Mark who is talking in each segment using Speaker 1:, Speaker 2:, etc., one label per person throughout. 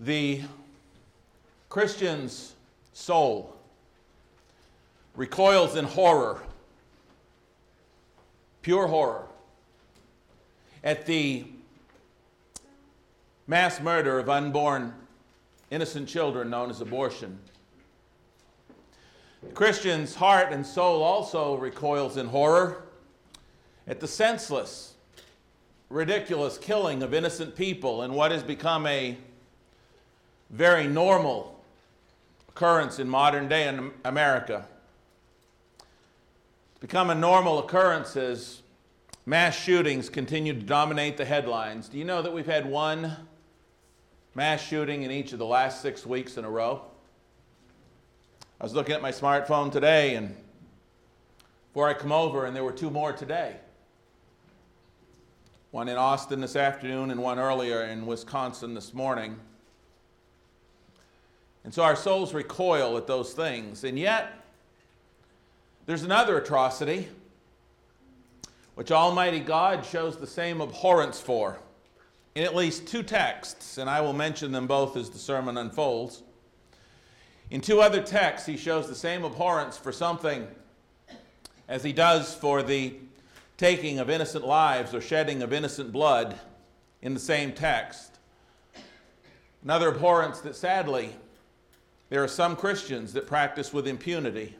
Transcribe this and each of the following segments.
Speaker 1: The Christian's soul recoils in horror, pure horror, at the mass murder of unborn innocent children known as abortion. The Christian's heart and soul also recoils in horror at the senseless, ridiculous killing of innocent people in what has become a very normal occurrence in modern day in America. It's become a normal occurrence as mass shootings continue to dominate the headlines. Do you know that we've had one mass shooting in each of the last six weeks in a row? I was looking at my smartphone today and before I come over, and there were two more today. One in Austin this afternoon and one earlier in Wisconsin this morning. And so our souls recoil at those things. And yet, there's another atrocity which Almighty God shows the same abhorrence for in at least two texts, and I will mention them both as the sermon unfolds. In two other texts, he shows the same abhorrence for something as he does for the taking of innocent lives or shedding of innocent blood in the same text. Another abhorrence that sadly there are some Christians that practice with impunity.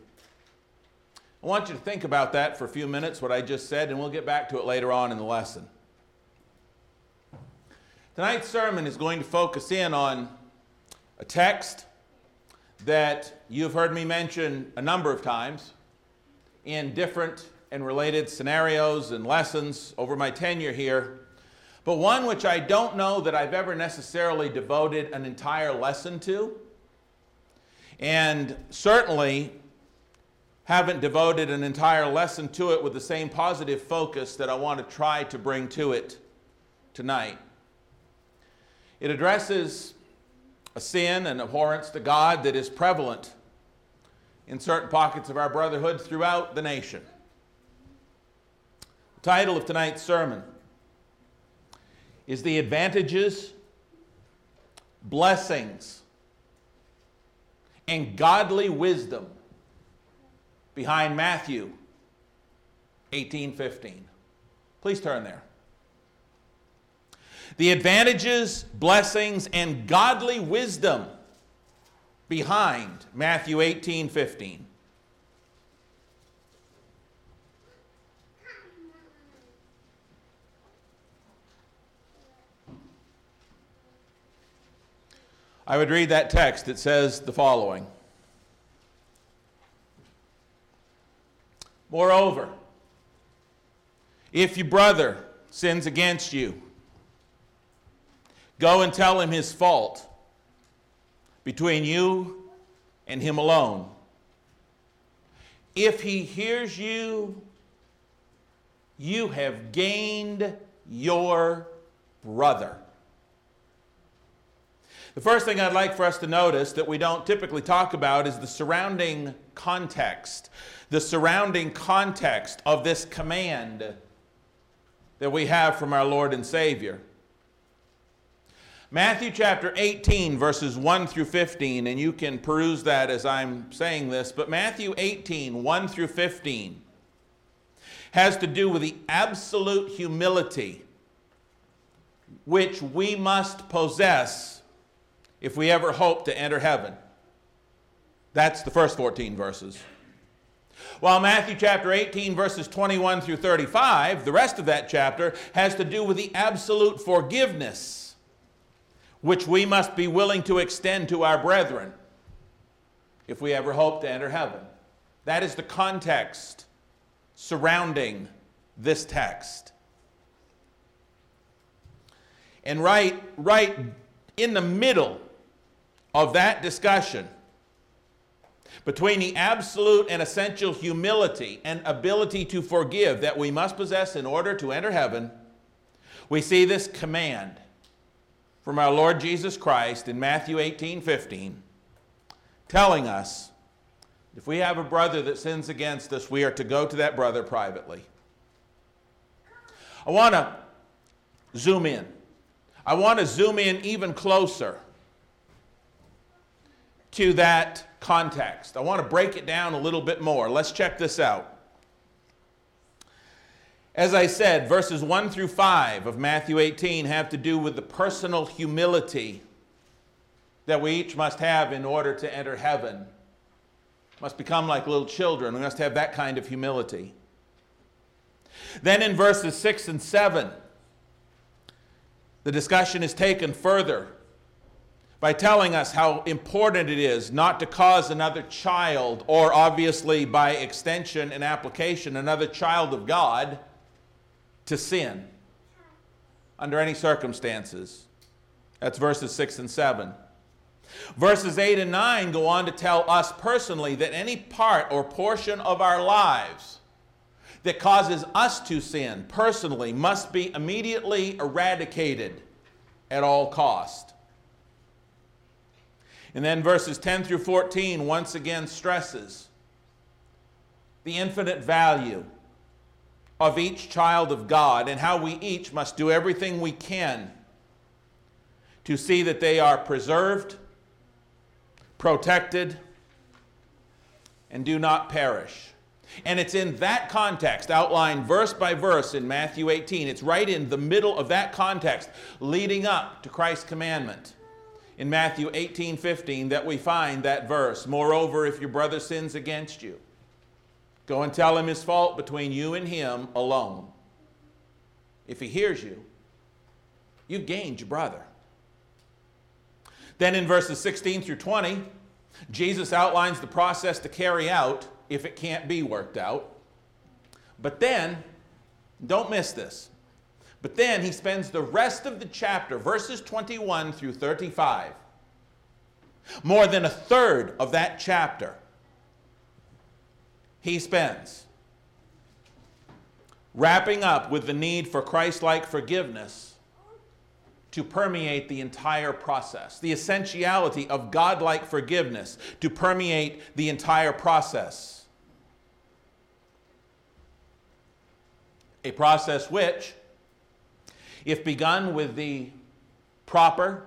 Speaker 1: I want you to think about that for a few minutes, what I just said, and we'll get back to it later on in the lesson. Tonight's sermon is going to focus in on a text that you've heard me mention a number of times in different and related scenarios and lessons over my tenure here, but one which I don't know that I've ever necessarily devoted an entire lesson to and certainly haven't devoted an entire lesson to it with the same positive focus that I want to try to bring to it tonight. It addresses a sin and abhorrence to God that is prevalent in certain pockets of our brotherhood throughout the nation. The title of tonight's sermon is The Advantages, Blessings, and godly wisdom behind Matthew 18:15. Please turn there. The advantages, blessings, and godly wisdom behind Matthew 18:15. I would read that text. It says the following Moreover, if your brother sins against you, go and tell him his fault between you and him alone. If he hears you, you have gained your brother. The first thing I'd like for us to notice that we don't typically talk about is the surrounding context. The surrounding context of this command that we have from our Lord and Savior. Matthew chapter 18, verses 1 through 15, and you can peruse that as I'm saying this, but Matthew 18, 1 through 15, has to do with the absolute humility which we must possess if we ever hope to enter heaven. That's the first 14 verses. While Matthew chapter 18, verses 21 through 35, the rest of that chapter has to do with the absolute forgiveness which we must be willing to extend to our brethren if we ever hope to enter heaven. That is the context surrounding this text. And right, right in the middle of that discussion between the absolute and essential humility and ability to forgive that we must possess in order to enter heaven, we see this command from our Lord Jesus Christ in Matthew 18 15, telling us if we have a brother that sins against us, we are to go to that brother privately. I want to zoom in. I want to zoom in even closer to that context. I want to break it down a little bit more. Let's check this out. As I said, verses 1 through 5 of Matthew 18 have to do with the personal humility that we each must have in order to enter heaven. Must become like little children. We must have that kind of humility. Then in verses 6 and 7, the discussion is taken further by telling us how important it is not to cause another child, or obviously by extension and application, another child of God, to sin under any circumstances. That's verses 6 and 7. Verses 8 and 9 go on to tell us personally that any part or portion of our lives that causes us to sin personally must be immediately eradicated at all cost. And then verses 10 through 14 once again stresses the infinite value of each child of God and how we each must do everything we can to see that they are preserved, protected, and do not perish. And it's in that context, outlined verse by verse in Matthew 18. It's right in the middle of that context, leading up to Christ's commandment in Matthew 18 15, that we find that verse. Moreover, if your brother sins against you, go and tell him his fault between you and him alone. If he hears you, you've gained your brother. Then in verses 16 through 20, Jesus outlines the process to carry out if it can't be worked out. But then, don't miss this. But then he spends the rest of the chapter, verses 21 through 35, more than a third of that chapter, he spends wrapping up with the need for Christ like forgiveness to permeate the entire process, the essentiality of God-like forgiveness to permeate the entire process. A process which, if begun with the proper,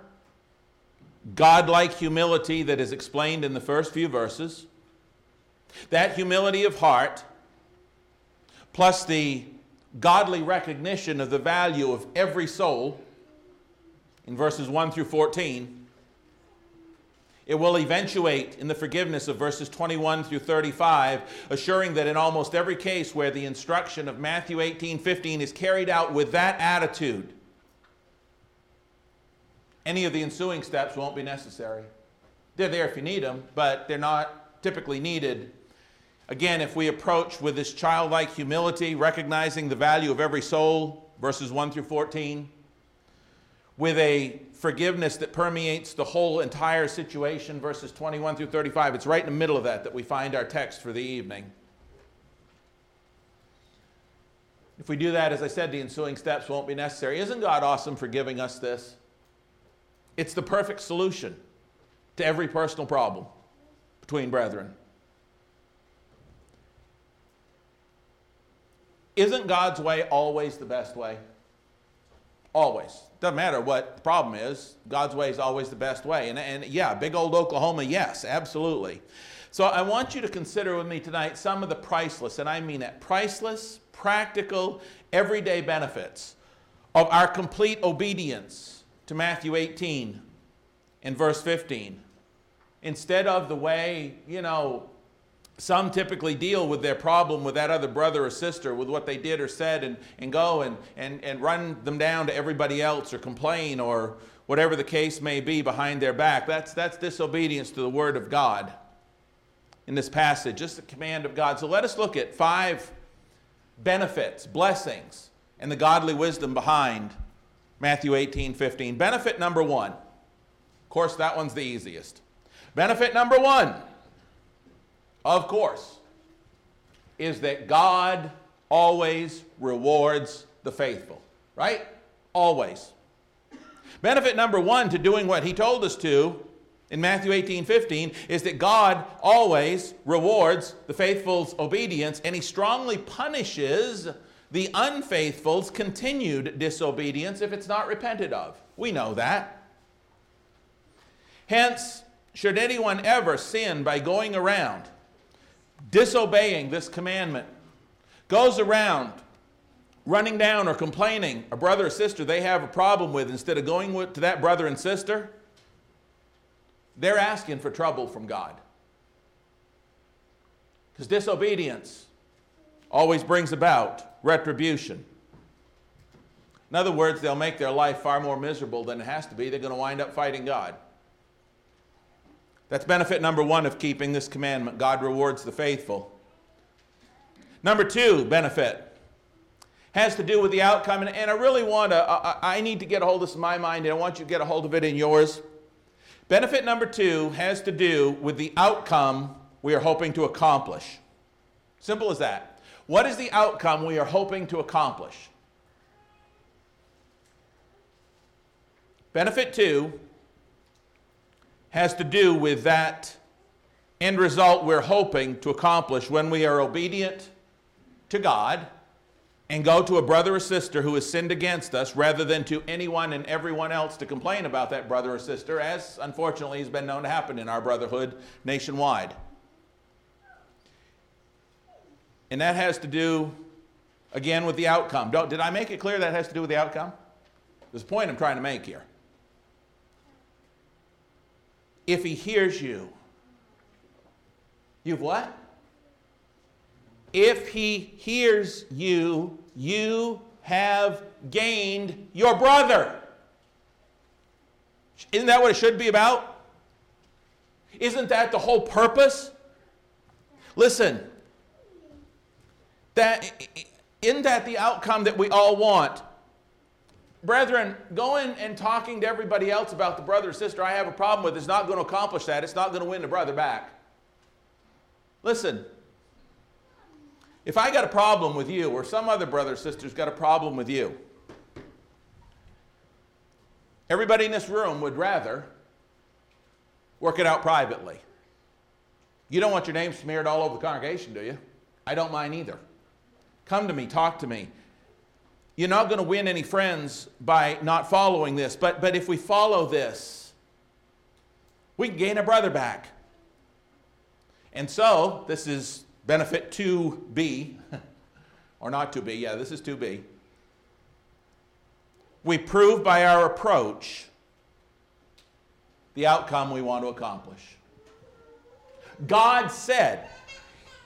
Speaker 1: godlike humility that is explained in the first few verses, that humility of heart, plus the godly recognition of the value of every soul in verses 1 through 14, it will eventuate in the forgiveness of verses 21 through 35, assuring that in almost every case where the instruction of Matthew 18 15 is carried out with that attitude, any of the ensuing steps won't be necessary. They're there if you need them, but they're not typically needed. Again, if we approach with this childlike humility, recognizing the value of every soul, verses 1 through 14, with a forgiveness that permeates the whole entire situation, verses 21 through 35. It's right in the middle of that that we find our text for the evening. If we do that, as I said, the ensuing steps won't be necessary. Isn't God awesome for giving us this? It's the perfect solution to every personal problem between brethren. Isn't God's way always the best way? Always. Doesn't matter what the problem is, God's way is always the best way. And, and yeah, big old Oklahoma, yes, absolutely. So I want you to consider with me tonight some of the priceless, and I mean it, priceless, practical, everyday benefits of our complete obedience to Matthew 18 in verse 15. Instead of the way, you know, some typically deal with their problem with that other brother or sister, with what they did or said, and, and go and, and, and run them down to everybody else or complain or whatever the case may be behind their back. That's, that's disobedience to the Word of God in this passage, just the command of God. So let us look at five benefits, blessings, and the godly wisdom behind Matthew 18 15. Benefit number one. Of course, that one's the easiest. Benefit number one of course, is that God always rewards the faithful, right? Always. Benefit number one to doing what he told us to in Matthew 18 15 is that God always rewards the faithful's obedience and he strongly punishes the unfaithful's continued disobedience if it's not repented of. We know that. Hence, should anyone ever sin by going around disobeying this commandment, goes around running down or complaining a brother or sister they have a problem with, instead of going with, to that brother and sister, they're asking for trouble from God. Because disobedience always brings about retribution. In other words, they'll make their life far more miserable than it has to be. They're going to wind up fighting God. That's benefit number one of keeping this commandment God rewards the faithful. Number two benefit has to do with the outcome, and, and I really want to, I, I need to get a hold of this in my mind, and I want you to get a hold of it in yours. Benefit number two has to do with the outcome we are hoping to accomplish. Simple as that. What is the outcome we are hoping to accomplish? Benefit two has to do with that end result we're hoping to accomplish when we are obedient to God and go to a brother or sister who has sinned against us rather than to anyone and everyone else to complain about that brother or sister, as unfortunately has been known to happen in our brotherhood nationwide. And that has to do, again, with the outcome. Don't, did I make it clear that has to do with the outcome? There's a point I'm trying to make here. If he hears you, you've what? If he hears you, you have gained your brother. Isn't that what it should be about? Isn't that the whole purpose? Listen, that isn't that the outcome that we all want? Brethren, going and talking to everybody else about the brother or sister I have a problem with is not going to accomplish that. It's not going to win the brother back. Listen, if I got a problem with you, or some other brother or sister's got a problem with you, everybody in this room would rather work it out privately. You don't want your name smeared all over the congregation, do you? I don't mind either. Come to me, talk to me. You're not going to win any friends by not following this, but, but if we follow this, we can gain a brother back. And so, this is benefit 2b, or not 2b, yeah, this is 2b. We prove by our approach the outcome we want to accomplish. God said,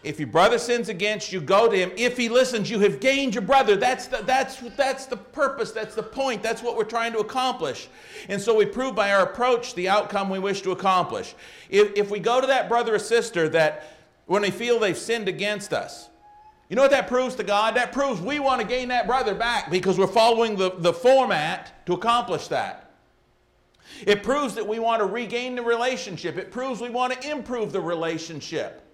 Speaker 1: if your brother sins against you, go to him. If he listens, you have gained your brother. That's the, that's, that's the purpose, that's the point, that's what we're trying to accomplish. And so we prove by our approach the outcome we wish to accomplish. If, if we go to that brother or sister that when they feel they've sinned against us. You know what that proves to God? That proves we want to gain that brother back because we're following the, the format to accomplish that. It proves that we want to regain the relationship. It proves we want to improve the relationship.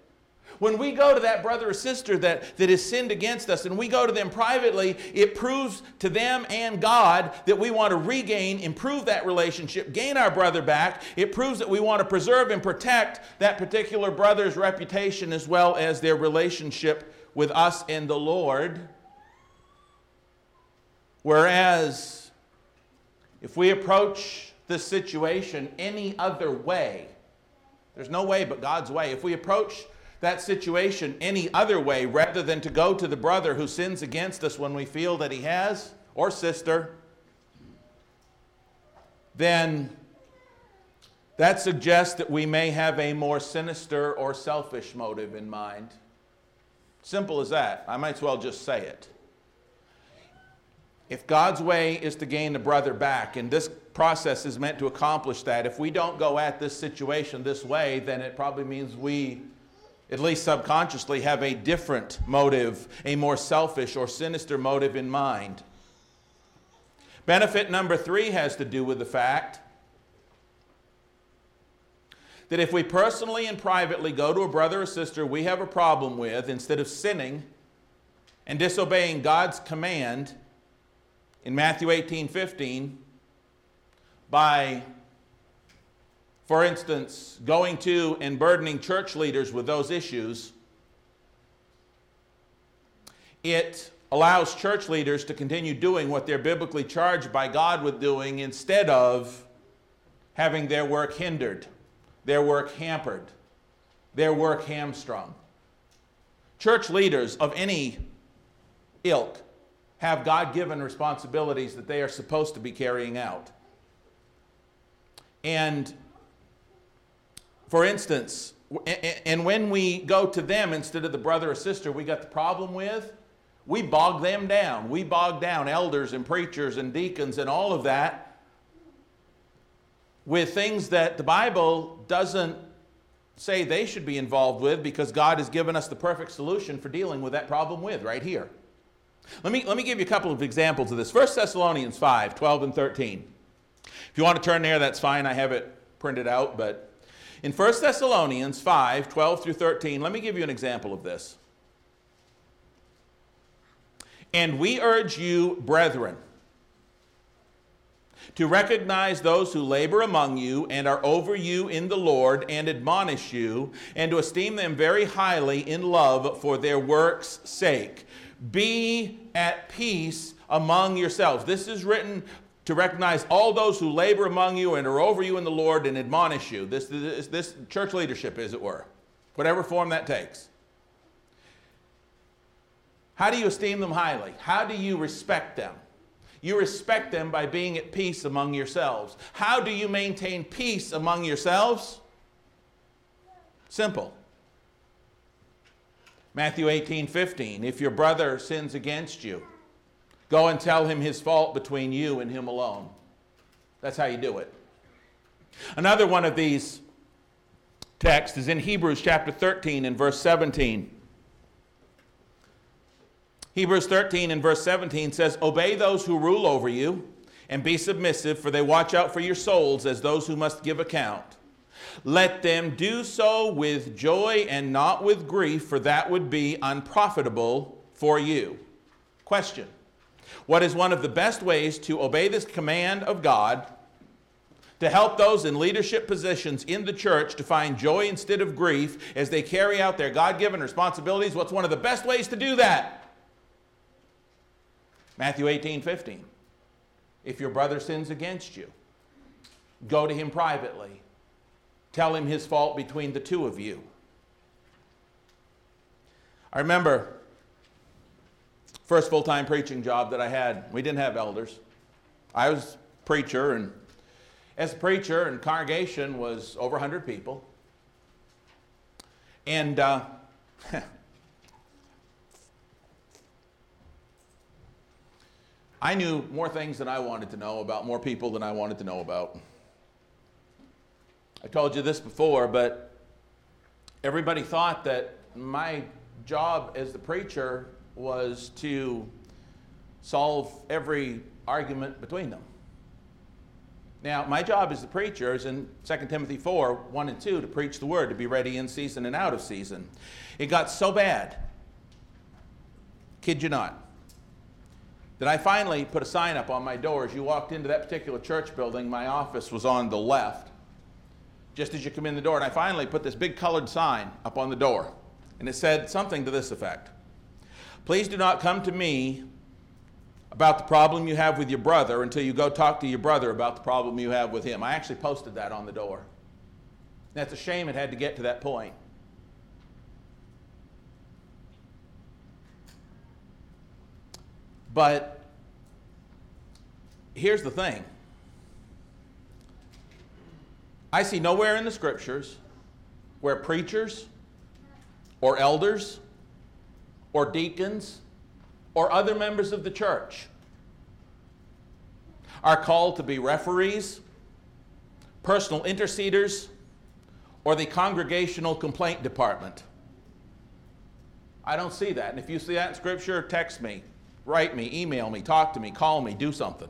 Speaker 1: When we go to that brother or sister that, that has sinned against us and we go to them privately, it proves to them and God that we want to regain, improve that relationship, gain our brother back. It proves that we want to preserve and protect that particular brother's reputation as well as their relationship with us and the Lord. Whereas, if we approach this situation any other way, there's no way but God's way. If we approach that situation any other way rather than to go to the brother who sins against us when we feel that he has, or sister, then that suggests that we may have a more sinister or selfish motive in mind. Simple as that. I might as well just say it. If God's way is to gain the brother back, and this process is meant to accomplish that, if we don't go at this situation this way, then it probably means we at least subconsciously, have a different motive, a more selfish or sinister motive in mind. Benefit number three has to do with the fact that if we personally and privately go to a brother or sister we have a problem with, instead of sinning and disobeying God's command in Matthew 18 15, by for instance, going to and burdening church leaders with those issues, it allows church leaders to continue doing what they're biblically charged by God with doing instead of having their work hindered their work hampered, their work hamstrung. Church leaders of any ilk have God given responsibilities that they are supposed to be carrying out. And for instance, and when we go to them instead of the brother or sister we got the problem with, we bog them down. We bog down elders and preachers and deacons and all of that with things that the Bible doesn't say they should be involved with because God has given us the perfect solution for dealing with that problem with right here. Let me, let me give you a couple of examples of this. 1 Thessalonians 5 12 and 13. If you want to turn there, that's fine. I have it printed out. But in 1 Thessalonians 5 12 through 13, let me give you an example of this. And we urge you, brethren, to recognize those who labor among you and are over you in the Lord and admonish you, and to esteem them very highly in love for their work's sake. Be at peace among yourselves. This is written to recognize all those who labor among you and are over you in the Lord and admonish you. This, this, this church leadership, as it were, whatever form that takes. How do you esteem them highly? How do you respect them? You respect them by being at peace among yourselves. How do you maintain peace among yourselves? Simple. Matthew 18 15. If your brother sins against you, go and tell him his fault between you and him alone. That's how you do it. Another one of these texts is in Hebrews chapter 13 and verse 17. Hebrews 13 and verse 17 says, Obey those who rule over you and be submissive, for they watch out for your souls as those who must give account. Let them do so with joy and not with grief, for that would be unprofitable for you. Question What is one of the best ways to obey this command of God to help those in leadership positions in the church to find joy instead of grief as they carry out their God given responsibilities? What's one of the best ways to do that? Matthew 18, 15. If your brother sins against you, go to him privately. Tell him his fault between the two of you. I remember first full-time preaching job that I had. We didn't have elders. I was preacher and as a preacher and congregation was over 100 people. And uh, I knew more things than I wanted to know about more people than I wanted to know about. I told you this before, but everybody thought that my job as the preacher was to solve every argument between them. Now, my job as the preacher is in 2 Timothy 4 1 and 2 to preach the word, to be ready in season and out of season. It got so bad, kid you not, that I finally put a sign up on my door. As you walked into that particular church building, my office was on the left, just as you come in the door. And I finally put this big colored sign up on the door. And it said something to this effect Please do not come to me about the problem you have with your brother until you go talk to your brother about the problem you have with him. I actually posted that on the door. That's a shame it had to get to that point. But here's the thing I see nowhere in the scriptures where preachers or elders or deacons or other members of the church are called to be referees, personal interceders, or the congregational complaint department. I don't see that. And if you see that in Scripture, text me. Write me, email me, talk to me, call me, do something.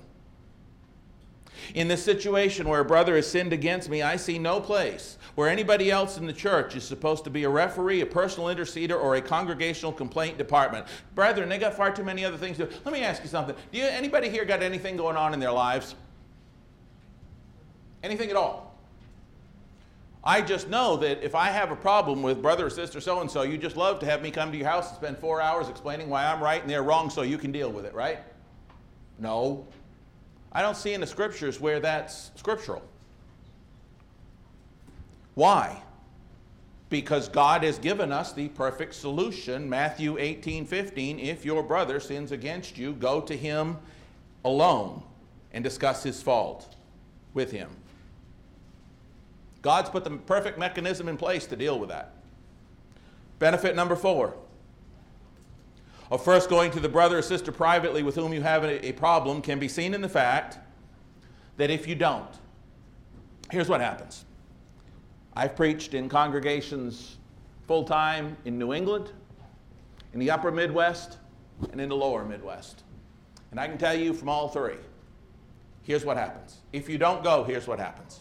Speaker 1: In this situation where a brother has sinned against me, I see no place where anybody else in the church is supposed to be a referee, a personal interceder, or a congregational complaint department. Brethren, they got far too many other things to do. Let me ask you something. Do you, anybody here got anything going on in their lives? Anything at all? I just know that if I have a problem with brother or sister so and so, you just love to have me come to your house and spend four hours explaining why I'm right and they're wrong so you can deal with it, right? No. I don't see in the scriptures where that's scriptural. Why? Because God has given us the perfect solution. Matthew 18 15. If your brother sins against you, go to him alone and discuss his fault with him. God's put the perfect mechanism in place to deal with that. Benefit number four of first going to the brother or sister privately with whom you have a, problem can be seen in the fact that if you don't, here's what happens. I've preached in congregations full time in New England, in the upper Midwest, and in the lower Midwest. And I can tell you from all three here's what happens. If you don't go, here's what happens.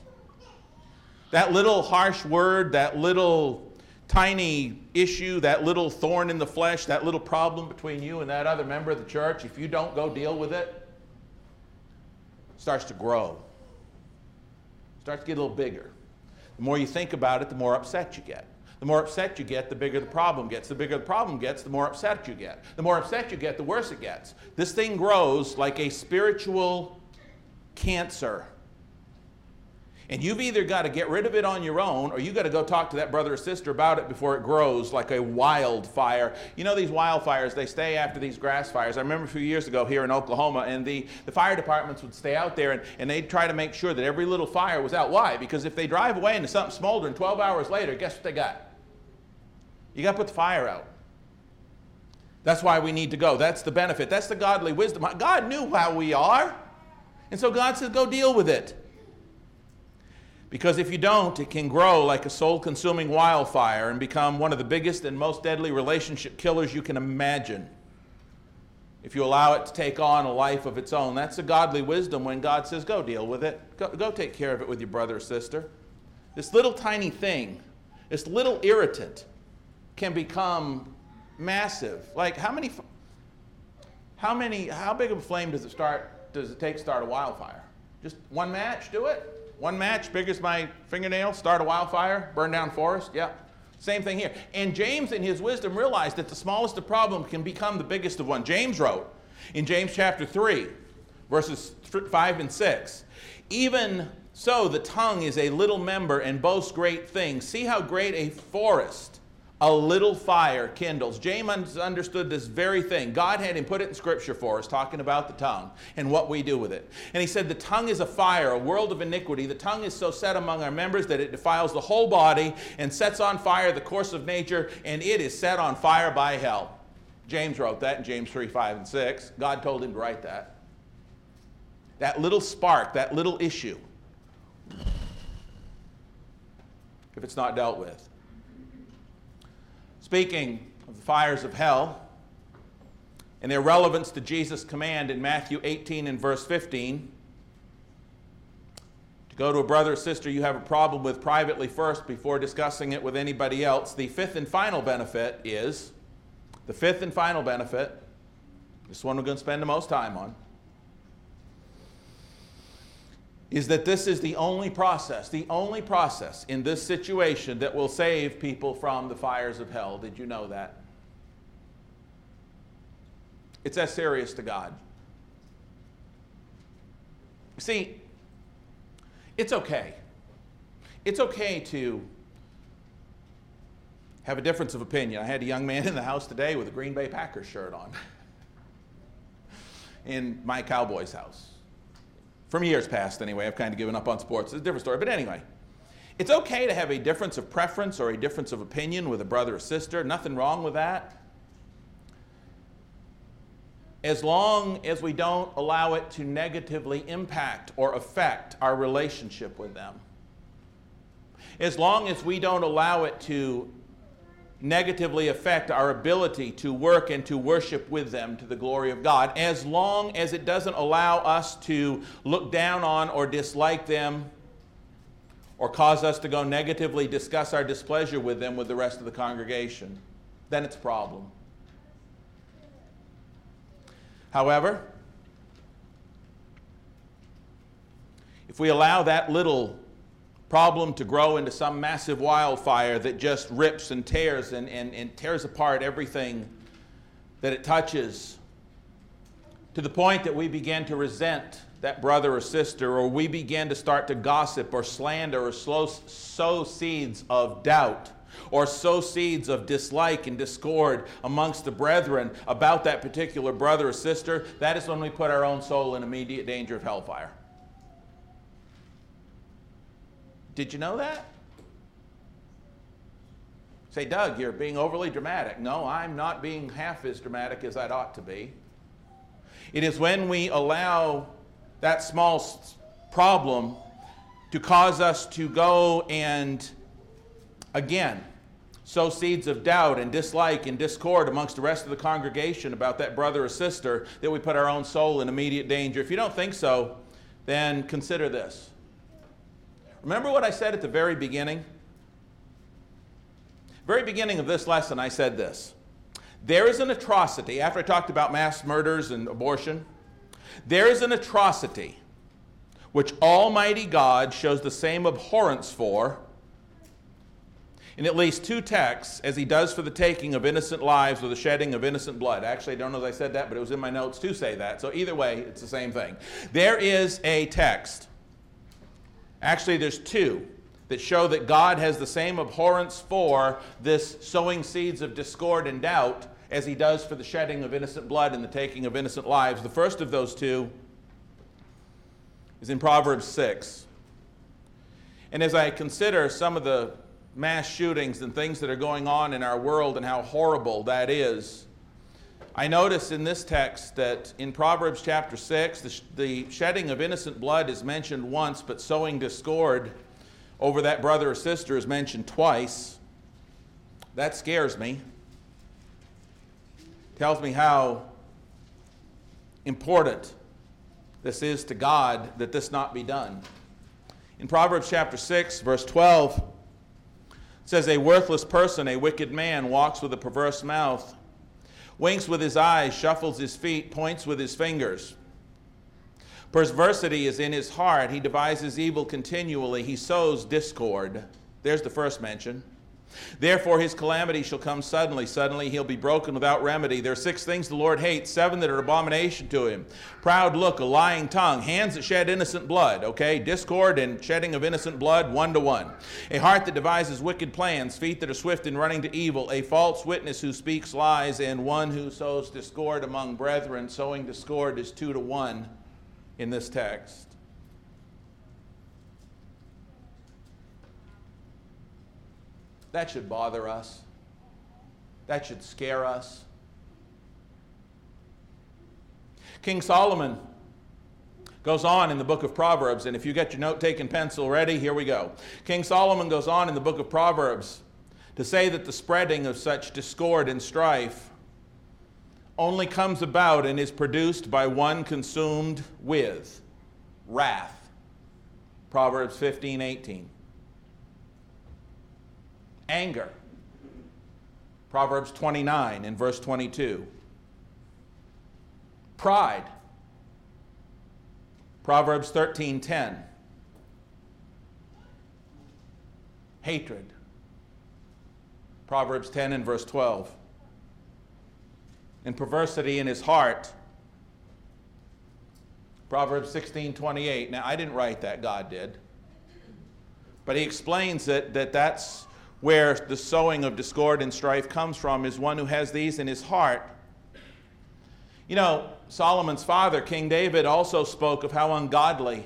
Speaker 1: That little harsh word, that little tiny issue, that little thorn in the flesh, that little problem between you and that other member of the church, if you don't go deal with it, starts to grow. Starts to get a little bigger. The more you think about it, the more upset you get. The more upset you get, the bigger the problem gets. The bigger the problem gets, the more upset you get. The more upset you get, the worse it gets. This thing grows like a spiritual cancer. And you've either got to get rid of it on your own or you've got to go talk to that brother or sister about it before it grows like a wildfire. You know, these wildfires, they stay after these grass fires. I remember a few years ago here in Oklahoma, and the, the fire departments would stay out there and, and they'd try to make sure that every little fire was out. Why? Because if they drive away into something smoldering 12 hours later, guess what they got? You got to put the fire out. That's why we need to go. That's the benefit. That's the godly wisdom. God knew how we are. And so God says, go deal with it. Because if you don't, it can grow like a soul consuming wildfire and become one of the biggest and most deadly relationship killers you can imagine. If you allow it to take on a life of its own, that's a godly wisdom when God says, go deal with it. Go, go take care of it with your brother or sister. This little tiny thing, this little irritant, can become massive. Like, how many, how many, how big of a flame does it start, does it take to start a wildfire? Just one match, do it? One match, big as my fingernail, start a wildfire, burn down forest. Yeah. Same thing here. And James, in his wisdom, realized that the smallest of problems can become the biggest of one. James wrote in James chapter 3, verses 5 and 6 Even so, the tongue is a little member and boasts great things. See how great a forest a little fire kindles. James understood this very thing. God had him put it in scripture for us, talking about the tongue and what we do with it. And he said, The tongue is a fire, a world of iniquity. The tongue is so set among our members that it defiles the whole body and sets on fire the course of nature, and it is set on fire by hell. James wrote that in James 3 5 and 6. God told him to write that. That little spark, that little issue, if it's not dealt with, Speaking of the fires of hell and their relevance to Jesus' command in Matthew 18 and verse 15, to go to a brother or sister you have a problem with privately first before discussing it with anybody else. The fifth and final benefit is the fifth and final benefit, this one we're going to spend the most time on, is that this is the only process, the only process in this situation that will save people from the fires of hell. Did you know that? It's that serious to God. See, it's okay. It's okay to have a difference of opinion. I had a young man in the house today with a Green Bay Packers shirt on in my Cowboys house. From years past, anyway, I've kind of given up on sports. It's a different story. But anyway, it's okay to have a difference of preference or a difference of opinion with a brother or sister. Nothing wrong with that. As long as we don't allow it to negatively impact or affect our relationship with them. As long as we don't allow it to negatively affect our ability to work and to worship with them to the glory of God, as long as it doesn't allow us to look down on or dislike them or cause us to go negatively discuss our displeasure with them with the rest of the congregation, then it's a problem. However, if we allow that little problem to grow into some massive wildfire that just rips and tears and, and, and tears apart everything that it touches, to the point that we begin to resent that brother or sister, or we begin to start to gossip or slander or sow seeds of doubt or sow seeds of dislike and discord amongst the brethren about that particular brother or sister, that is when we put our own soul in immediate danger of hellfire. Did you know that? Say, Doug, you're being overly dramatic. No, I'm not being half as dramatic as I'd ought to be. It is when we allow that small problem to cause us to go and, again, sow seeds of doubt and dislike and discord amongst the rest of the congregation about that brother or sister that we put our own soul in immediate danger. If you don't think so, then consider this. Remember what I said at the very beginning? Very beginning of this lesson, I said this. There is an atrocity, after I talked about mass murders and abortion, there is an atrocity which Almighty God shows the same abhorrence for in at least two texts as he does for the taking of innocent lives or the shedding of innocent blood. Actually, I don't know if I said that, but it was in my notes to say that. So either way, it's the same thing. There is a text. Actually, there's two that show that God has the same abhorrence for this sowing seeds of discord and doubt as he does for the shedding of innocent blood and the taking of innocent lives. The first of those two is in Proverbs 6. And as I consider some of the mass shootings and things that are going on in our world and how horrible that is, I notice in this text that in Proverbs chapter 6, the, the, shedding of innocent blood is mentioned once, but sowing discord over that brother or sister is mentioned twice. That scares me. Tells me how important this is to God that this not be done. In Proverbs chapter 6, verse 12, it says, A worthless person, a wicked man, walks with a perverse mouth, winks with his eyes, shuffles his feet, points with his fingers. Perversity is in his heart. He devises evil continually. He sows discord. There's the first mention. Therefore, his calamity shall come suddenly. Suddenly, he'll be broken without remedy. There are six things the Lord hates, seven that are abomination to him proud look, a lying tongue, hands that shed innocent blood, okay? Discord and shedding of innocent blood, one to one. A heart that devises wicked plans, feet that are swift in running to evil, a false witness who speaks lies, and one who sows discord among brethren. Sowing discord is two to one in this text. That should bother us. That should scare us. King Solomon goes on in the book of Proverbs, and if you get your note taking pencil ready, here we go. King Solomon goes on in the book of Proverbs to say that the spreading of such discord and strife only comes about and is produced by one consumed with wrath. Proverbs 15 18 anger. Proverbs 29 in verse 22. Pride. Proverbs 13:10. Hatred. Proverbs 10 and verse 12. And perversity in his heart. Proverbs 16:28. Now I didn't write that, God did. But he explains that, that that's where the sowing of discord and strife comes from is one who has these in his heart. You know, Solomon's father, King David, also spoke of how ungodly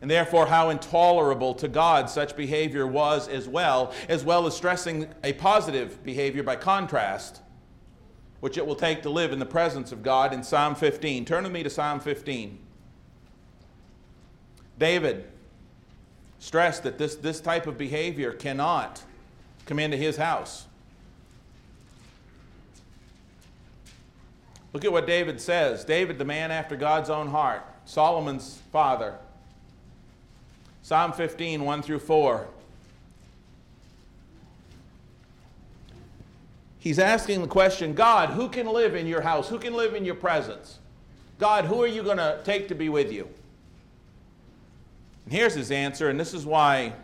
Speaker 1: and therefore how intolerable to God such behavior was as well, as well as stressing a positive behavior by contrast, which it will take to live in the presence of God in Psalm 15. Turn with me to Psalm 15. David stressed that this, this type of behavior cannot come into his house. Look at what David says. David, the man after God's own heart, Solomon's father. Psalm 15, 1 through 4. He's asking the question God, who can live in your house? Who can live in your presence? God, who are you going to take to be with you? And here's his answer, and this is why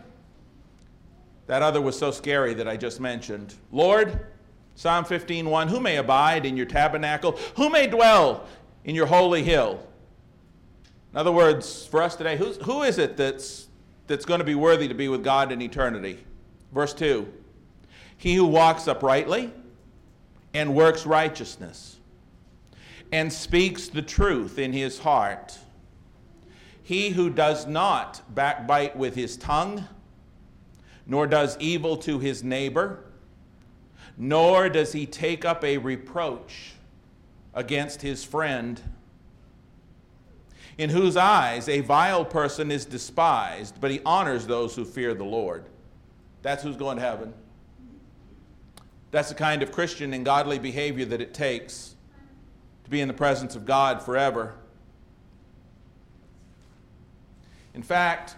Speaker 1: that other was so scary that I just mentioned. Lord, Psalm 15:1, who may abide in your tabernacle? Who may dwell in your holy hill. In other words, for us today, who's, who is it that's, that's going to be worthy to be with God in eternity? Verse 2 He who walks uprightly and works righteousness and speaks the truth in his heart. He who does not backbite with his tongue, nor does evil to his neighbor, nor does he take up a reproach against his friend, in whose eyes a vile person is despised, but he honors those who fear the Lord. That's who's going to heaven. That's the kind of Christian and godly behavior that it takes to be in the presence of God forever. In fact,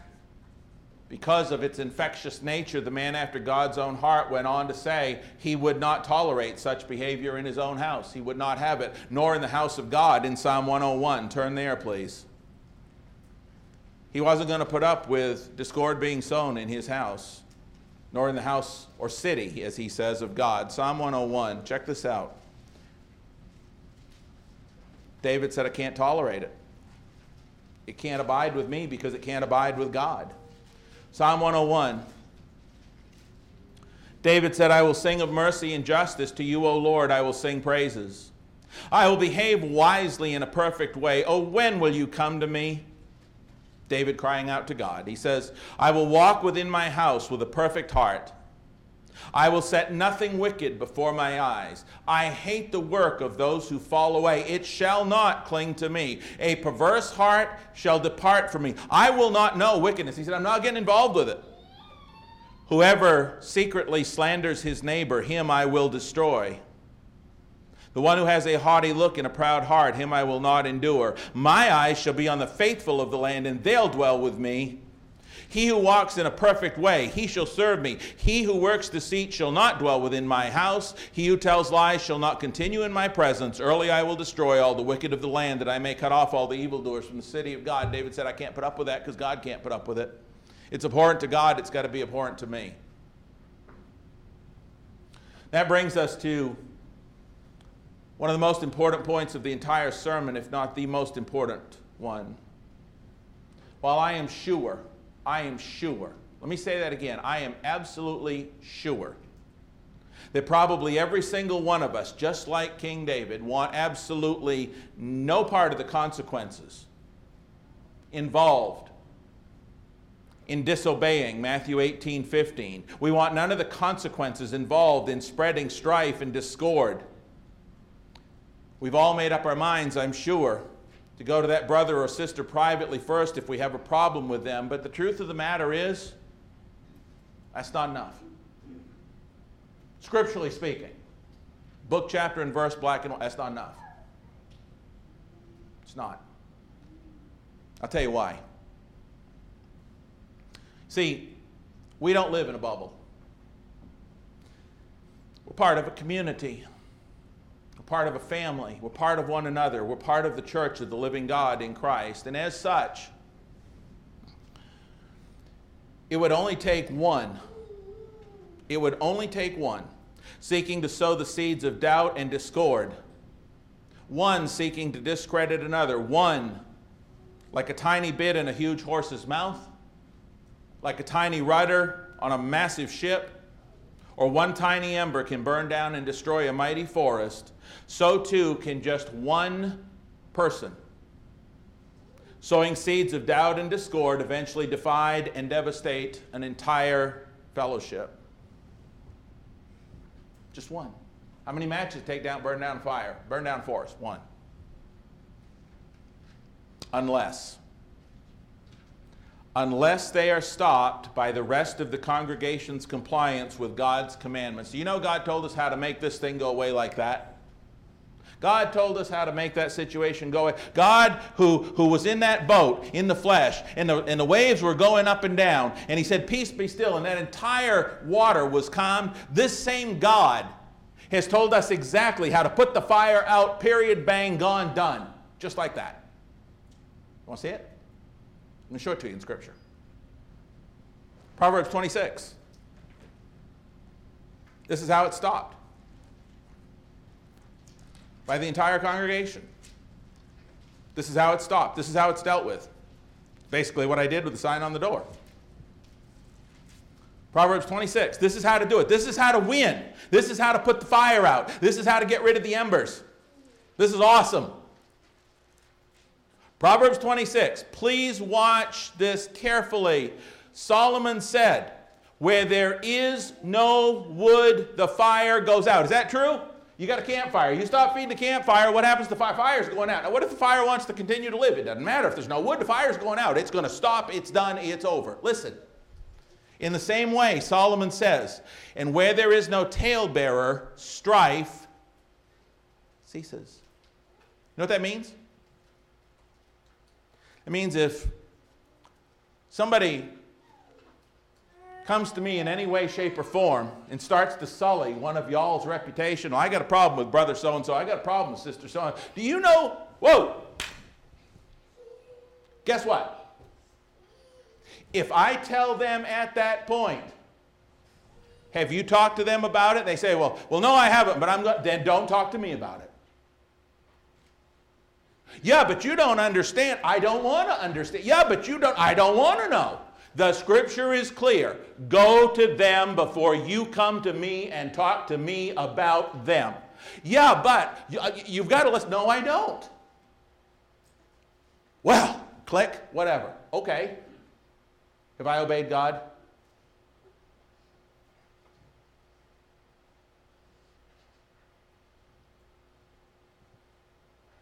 Speaker 1: because of its infectious nature, the man after God's own heart went on to say he would not tolerate such behavior in his own house. He would not have it, nor in the house of God in Psalm 101. Turn there, please. He wasn't going to put up with discord being sown in his house, nor in the house or city, as he says, of God. Psalm 101, check this out. David said, I can't tolerate it. It can't abide with me because it can't abide with God. Psalm 101. David said, I will sing of mercy and justice to you, O Lord. I will sing praises. I will behave wisely in a perfect way. Oh, when will you come to me? David crying out to God. He says, I will walk within my house with a perfect heart. I will set nothing wicked before my eyes. I hate the work of those who fall away. It shall not cling to me. A perverse heart shall depart from me. I will not know wickedness. He said, I'm not getting involved with it. Whoever secretly slanders his neighbor, him I will destroy. The one who has a haughty look and a proud heart, him I will not endure. My eyes shall be on the faithful of the land, and they'll dwell with me. He who walks in a perfect way, he shall serve me. He who works deceit shall not dwell within my house. He who tells lies shall not continue in my presence. Early I will destroy all the wicked of the land, that I may cut off all the evildoers from the city of God. David said, I can't put up with that because God can't put up with it. It's abhorrent to God, it's got to be abhorrent to me. That brings us to one of the most important points of the entire sermon, if not the most important one. While I am sure I am sure, let me say that again, I am absolutely sure that probably every single one of us, just like King David, want absolutely no part of the consequences involved in disobeying Matthew 18 15. We want none of the consequences involved in spreading strife and discord. We've all made up our minds, I'm sure, to go to that brother or sister privately first if we have a problem with them. But the truth of the matter is, that's not enough. Scripturally speaking, book, chapter, and verse, black and white, that's not enough. It's not. I'll tell you why. See, we don't live in a bubble. We're part of a community part of a family. We're part of one another. We're part of the church of the living God in Christ. And as such, it would only take one. It would only take one seeking to sow the seeds of doubt and discord. One seeking to discredit another. One like a tiny bit in a huge horse's mouth, like a tiny rudder on a massive ship or one tiny ember can burn down and destroy a mighty forest, so too can just one person sowing seeds of doubt and discord eventually divide and devastate an entire fellowship. Just one. How many matches take down, burn down fire, burn down forest? One. Unless unless they are stopped by the rest of the congregation's compliance with God's commandments. You know, God told us how to make this thing go away like that. God told us how to make that situation go away. God, who, who was in that boat in the flesh, and the, and the waves were going up and down, and He said, Peace be still, and that entire water was calmed. This same God has told us exactly how to put the fire out, period, bang, gone, done. Just like that. You Want to see it? Let me show it to you in Scripture. Proverbs 26. This is how it stopped by the entire congregation. This is how it stopped. This is how it's dealt with. Basically, what I did with the sign on the door. Proverbs 26. This is how to do it. This is how to win. This is how to put the fire out. This is how to get rid of the embers. This is awesome. Proverbs 26. Please watch this carefully. Solomon said, Where there is no wood, the fire goes out. Is that true? You got a campfire. You stop feeding the campfire, what happens? To the fire, fire's going out. Now, what if the fire wants to continue to live? It doesn't matter. If there's no wood, the fire's going out. It's going to stop. It's done. It's over. Listen. In the same way, Solomon says, and where there is no talebearer, strife ceases. You know what that means? It means if somebody comes to me in any way, shape, or form and starts to sully one of y'all's reputation, I got a problem with brother so and so, I got a problem with sister so and so. Do you know? Whoa! Guess what? If I tell them at that point, have you talked to them about it? They say, well, well, no, I haven't, but I'm go-. then don't talk to me about it. Yeah, but you don't understand. I don't want to understand. Yeah, but you don't. I don't want to know. The scripture is clear. Go to them before you come to me and talk to me about them. Yeah, but uh, you've got to listen. No, I don't. Well, click, whatever. Okay. Have I obeyed God?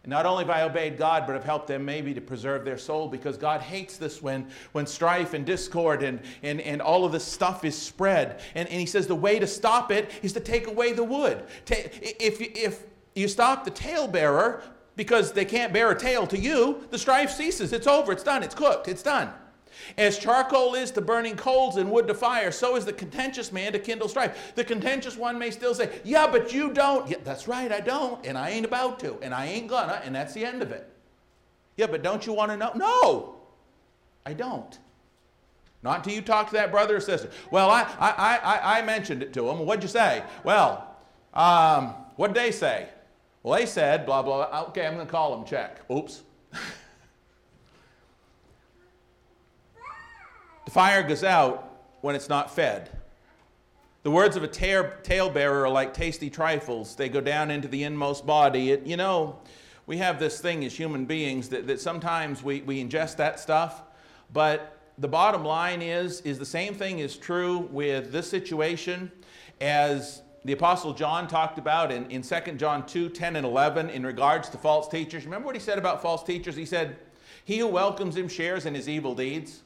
Speaker 1: Not only have I obeyed God, but have helped them maybe to preserve their soul because God hates this when, when strife and discord and, and, and all of this stuff is spread. And, and He says the way to stop it is to take away the wood. If, if you stop the talebearer because they can't bear a tale to you, the strife ceases. It's over. It's done. It's cooked. It's done. As charcoal is to burning coals and wood to fire, so is the contentious man to kindle strife. The contentious one may still say, Yeah, but you don't. Yeah, that's right, I don't, and I ain't about to, and I ain't gonna, and that's the end of it. Yeah, but don't you want to know? No, I don't. Not until you talk to that brother or sister. Well, I, I, I, I mentioned it to them. What'd you say? Well, um, what'd they say? Well, they said, blah, blah. Okay, I'm to call them, check. Oops. The fire goes out when it's not fed. The words of a talebearer are like tasty trifles. They go down into the inmost body. It, you know, we have this thing as human beings that, that sometimes we, we ingest that stuff, but the bottom line is, is the same thing is true with this situation as the Apostle John talked about in, in 2 John 2 10 and 11 in regards to false teachers. Remember what he said about false teachers? He said, He who welcomes him shares in his evil deeds.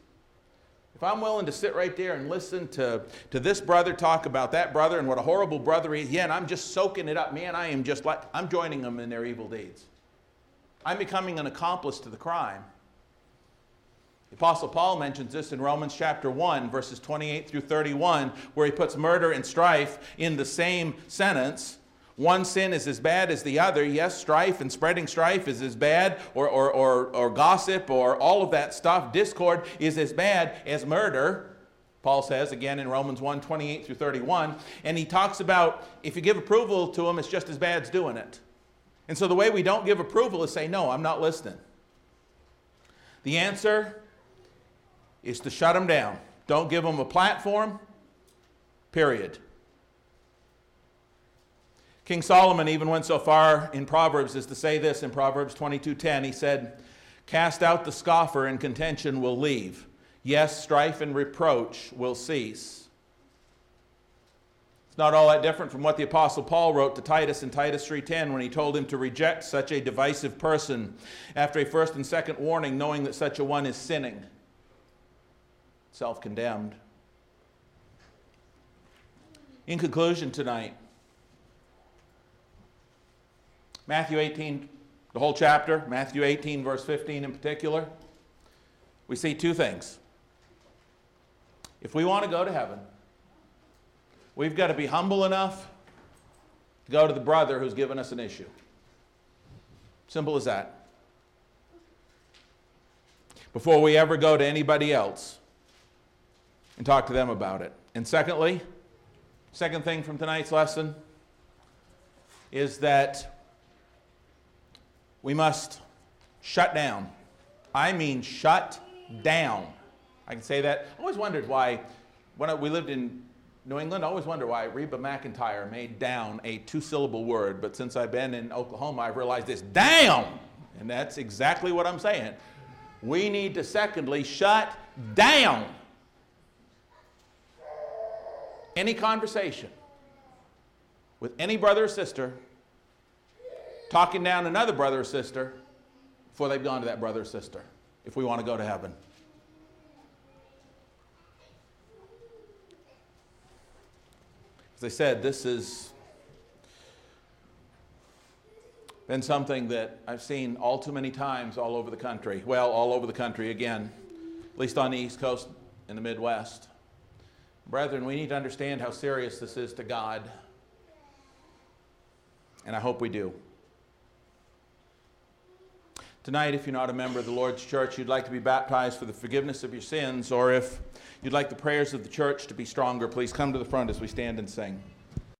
Speaker 1: If I'm willing to sit right there and listen to, to this brother talk about that brother and what a horrible brother he is, yeah, and I'm just soaking it up, man, I am just like, I'm joining them in their evil deeds. I'm becoming an accomplice to the crime. The Apostle Paul mentions this in Romans chapter 1, verses 28 through 31, where he puts murder and strife in the same sentence. One sin is as bad as the other. Yes, strife and spreading strife is as bad, or, or, or, or gossip, or all of that stuff. Discord is as bad as murder. Paul says again in Romans 1 28 through 31. And he talks about if you give approval to them, it's just as bad as doing it. And so the way we don't give approval is say, No, I'm not listening. The answer is to shut them down. Don't give them a platform, period. King Solomon even went so far in Proverbs as to say this in Proverbs 22:10. He said, "Cast out the scoffer and contention will leave. Yes, strife and reproach will cease." It's not all that different from what the apostle Paul wrote to Titus in Titus 3:10 when he told him to reject such a divisive person after a first and second warning knowing that such a one is sinning, self-condemned. In conclusion tonight, Matthew 18, the whole chapter, Matthew 18, verse 15 in particular, we see two things. If we want to go to heaven, we've got to be humble enough to go to the brother who's given us an issue. Simple as that. Before we ever go to anybody else and talk to them about it. And secondly, second thing from tonight's lesson is that we must Shut down. I mean, shut down. I can say that. I always wondered why, when we lived in New England, I always wondered why Reba McEntire made down a two syllable word, but since I've been in Oklahoma, I've realized it's down. And that's exactly what I'm saying. We need to, secondly, shut down any conversation with any brother or sister talking down another brother or sister before they've gone to that brother or sister if we want to go to heaven. As I said, this has been something that I've seen all too many times all over the country. Well, all over the country again, at least on the East Coast in the Midwest. Brethren, we need to understand how serious this is to God. And I hope we do. Tonight, if you're not a member of the Lord's church, you'd like to be baptized for the forgiveness of your sins, or if you'd like the prayers of the church to be stronger, please come to the front as we stand and sing.